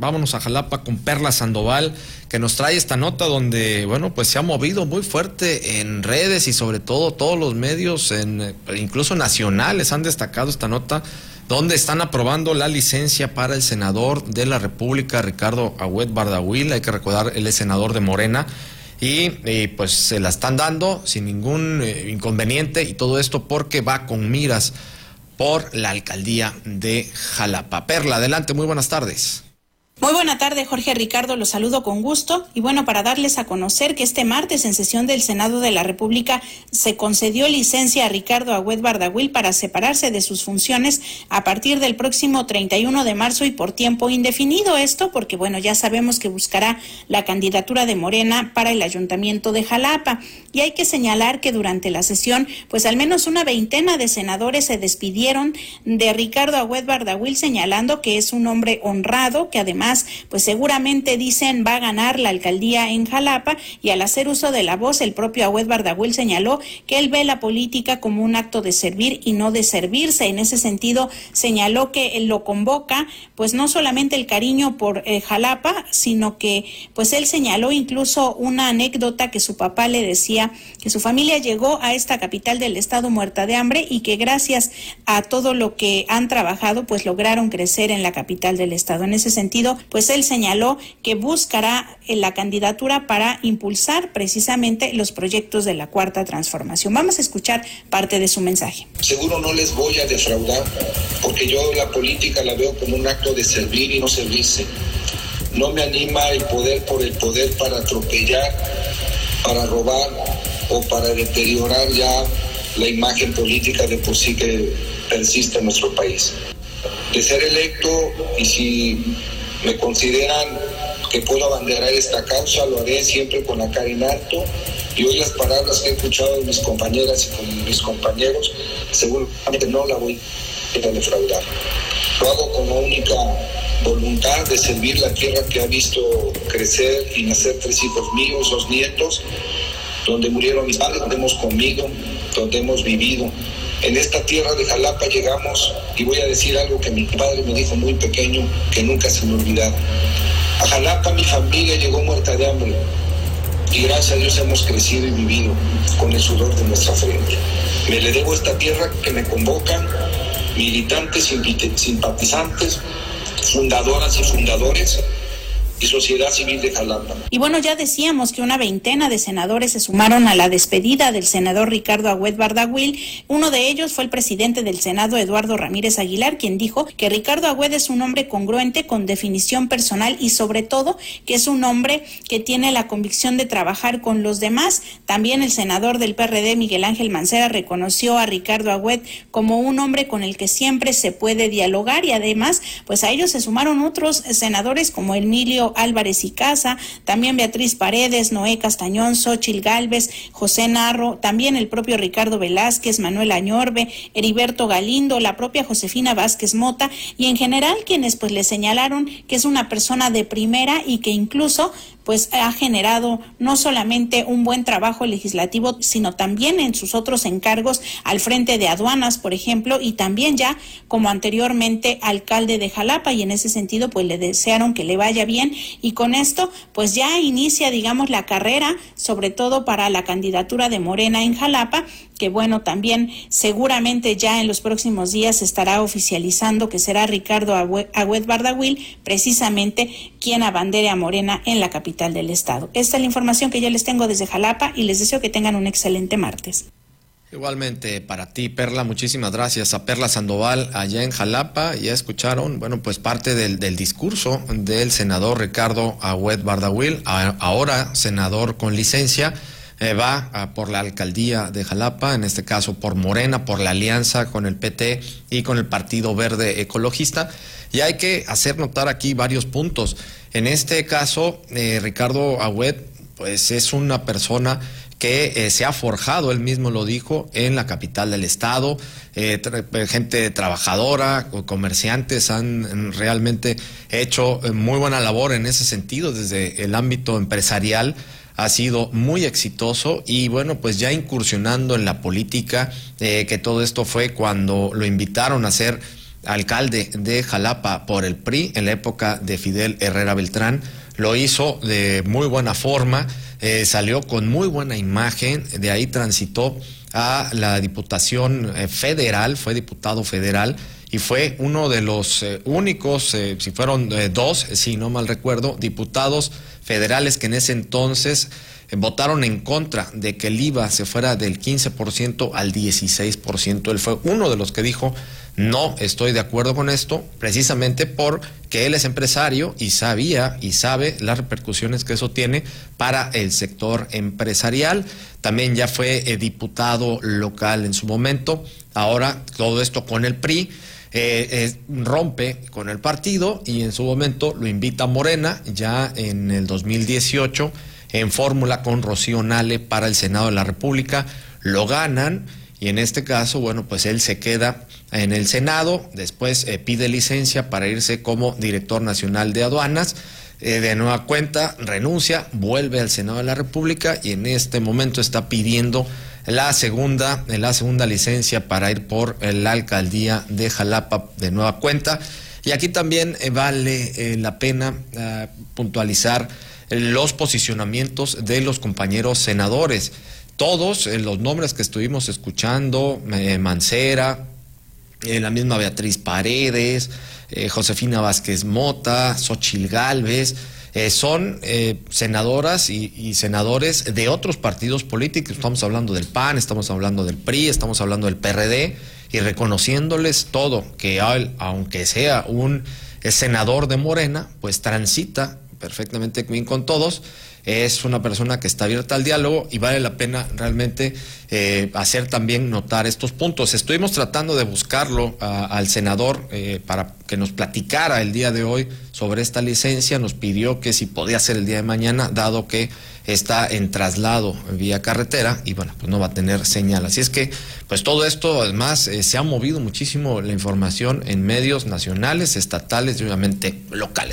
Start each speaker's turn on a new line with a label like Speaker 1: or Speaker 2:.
Speaker 1: Vámonos a Jalapa con Perla Sandoval, que nos trae esta nota donde, bueno, pues se ha movido muy fuerte en redes y sobre todo todos los medios, en, incluso nacionales, han destacado esta nota, donde están aprobando la licencia para el senador de la República, Ricardo Agüet Bardahuil, hay que recordar, él es senador de Morena, y, pues se la están dando sin ningún eh, inconveniente y todo esto porque va con miras por la alcaldía de Jalapa. Perla, adelante, muy buenas tardes.
Speaker 2: Muy buena tarde, Jorge Ricardo, los saludo con gusto. Y bueno, para darles a conocer que este martes en sesión del Senado de la República se concedió licencia a Ricardo Agüed Bardahuil para separarse de sus funciones a partir del próximo 31 de marzo y por tiempo indefinido. Esto porque, bueno, ya sabemos que buscará la candidatura de Morena para el Ayuntamiento de Jalapa. Y hay que señalar que durante la sesión, pues al menos una veintena de senadores se despidieron de Ricardo Agüed Bardahuil señalando que es un hombre honrado, que además pues seguramente dicen va a ganar la alcaldía en Jalapa y al hacer uso de la voz, el propio Agüed Bardahuel señaló que él ve la política como un acto de servir y no de servirse. En ese sentido, señaló que él lo convoca, pues no solamente el cariño por eh, Jalapa, sino que pues él señaló incluso una anécdota que su papá le decía que su familia llegó a esta capital del estado muerta de hambre y que gracias a todo lo que han trabajado, pues lograron crecer en la capital del estado. En ese sentido, pues él señaló que buscará la candidatura para impulsar precisamente los proyectos de la cuarta transformación. Vamos a escuchar parte de su mensaje.
Speaker 3: Seguro no les voy a defraudar, porque yo la política la veo como un acto de servir y no servirse. No me anima el poder por el poder para atropellar, para robar o para deteriorar ya la imagen política de por sí que persiste en nuestro país. De ser electo y si me consideran que puedo abanderar esta causa, lo haré siempre con la cara en alto. Y hoy las palabras que he escuchado de mis compañeras y con mis compañeros, seguramente no la voy a defraudar. Lo hago con única voluntad de servir la tierra que ha visto crecer y nacer tres hijos míos, dos nietos, donde murieron mis padres, donde hemos comido, donde hemos vivido. En esta tierra de Jalapa llegamos, y voy a decir algo que mi padre me dijo muy pequeño, que nunca se me olvidará. A Jalapa mi familia llegó muerta de hambre, y gracias a Dios hemos crecido y vivido con el sudor de nuestra frente. Me le debo esta tierra que me convocan militantes, simpatizantes, fundadoras y fundadores y sociedad civil de.
Speaker 2: Y bueno, ya decíamos que una veintena de senadores se sumaron a la despedida del senador Ricardo Agüed Bardahuil. Uno de ellos fue el presidente del Senado, Eduardo Ramírez Aguilar, quien dijo que Ricardo Agüed es un hombre congruente con definición personal y sobre todo que es un hombre que tiene la convicción de trabajar con los demás. También el senador del PRD, Miguel Ángel Mancera, reconoció a Ricardo Agüed como un hombre con el que siempre se puede dialogar y además, pues a ellos se sumaron otros senadores como Emilio Álvarez y Casa, también Beatriz Paredes, Noé Castañón, Xochil Galvez, José Narro, también el propio Ricardo Velázquez, Manuel Añorbe, Heriberto Galindo, la propia Josefina Vázquez Mota y en general quienes pues le señalaron que es una persona de primera y que incluso pues ha generado no solamente un buen trabajo legislativo, sino también en sus otros encargos al frente de aduanas, por ejemplo, y también ya como anteriormente alcalde de Jalapa y en ese sentido pues le desearon que le vaya bien y con esto pues ya inicia digamos la carrera sobre todo para la candidatura de Morena en Jalapa que bueno, también seguramente ya en los próximos días estará oficializando que será Ricardo Agüed Bardahuil precisamente quien abandere a Morena en la capital del estado. Esta es la información que ya les tengo desde Jalapa y les deseo que tengan un excelente martes.
Speaker 1: Igualmente para ti, Perla, muchísimas gracias a Perla Sandoval allá en Jalapa. Ya escucharon, bueno, pues parte del, discurso del senador Ricardo Agüed Bardahuil, ahora senador con licencia eh, va por la alcaldía de Jalapa, en este caso por Morena, por la alianza con el PT y con el Partido Verde Ecologista. Y hay que hacer notar aquí varios puntos. En este caso, eh, Ricardo Agüed, pues es una persona que eh, se ha forjado, él mismo lo dijo, en la capital del estado. gente trabajadora, comerciantes han realmente hecho muy buena labor en ese sentido desde el ámbito empresarial ha sido muy exitoso y bueno, pues ya incursionando en la política, eh, que todo esto fue cuando lo invitaron a ser alcalde de Jalapa por el PRI en la época de Fidel Herrera Beltrán. Lo hizo de muy buena forma, eh, salió con muy buena imagen, de ahí transitó a la Diputación eh, Federal, fue diputado federal y fue uno de los eh, únicos, si fueron dos, si no mal recuerdo, diputados federales que en ese entonces votaron en contra de que el IVA se fuera del 15% al 16%. Él fue uno de los que dijo, no estoy de acuerdo con esto, precisamente porque él es empresario y sabía y sabe las repercusiones que eso tiene para el sector empresarial. También ya fue eh, diputado local en su momento. Ahora todo esto con el PRI. Eh, rompe con el partido y en su momento lo invita a Morena ya en el 2018 en fórmula con Rocío Nale para el Senado de la República, lo ganan y en este caso, bueno, pues él se queda en el Senado, después eh, pide licencia para irse como director nacional de aduanas. Eh, de nueva cuenta, renuncia, vuelve al Senado de la República y en este momento está pidiendo la segunda, la segunda licencia para ir por la alcaldía de Jalapa de nueva cuenta. Y aquí también eh, vale la pena ah, puntualizar los posicionamientos de los compañeros senadores. Todos eh, los nombres que estuvimos escuchando, eh, Mancera, eh, la misma Beatriz Paredes, Josefina Vázquez Mota, Xochil Gálvez, son senadoras y, y, senadores de otros partidos políticos. Estamos hablando del PAN, estamos hablando del PRI, estamos hablando del PRD y reconociéndoles todo, que aunque sea un senador de Morena, pues transita perfectamente bien con todos. Es una persona que está abierta al diálogo y vale la pena realmente eh, hacer también notar estos puntos. Estuvimos tratando de buscarlo al senador eh, para que nos platicara el día de hoy sobre esta licencia. Nos pidió que si podía ser el día de mañana, dado que está en traslado vía carretera y bueno, pues no va a tener señal. Así es que, pues todo esto, además, eh, se ha movido muchísimo la información en medios nacionales, estatales y obviamente locales.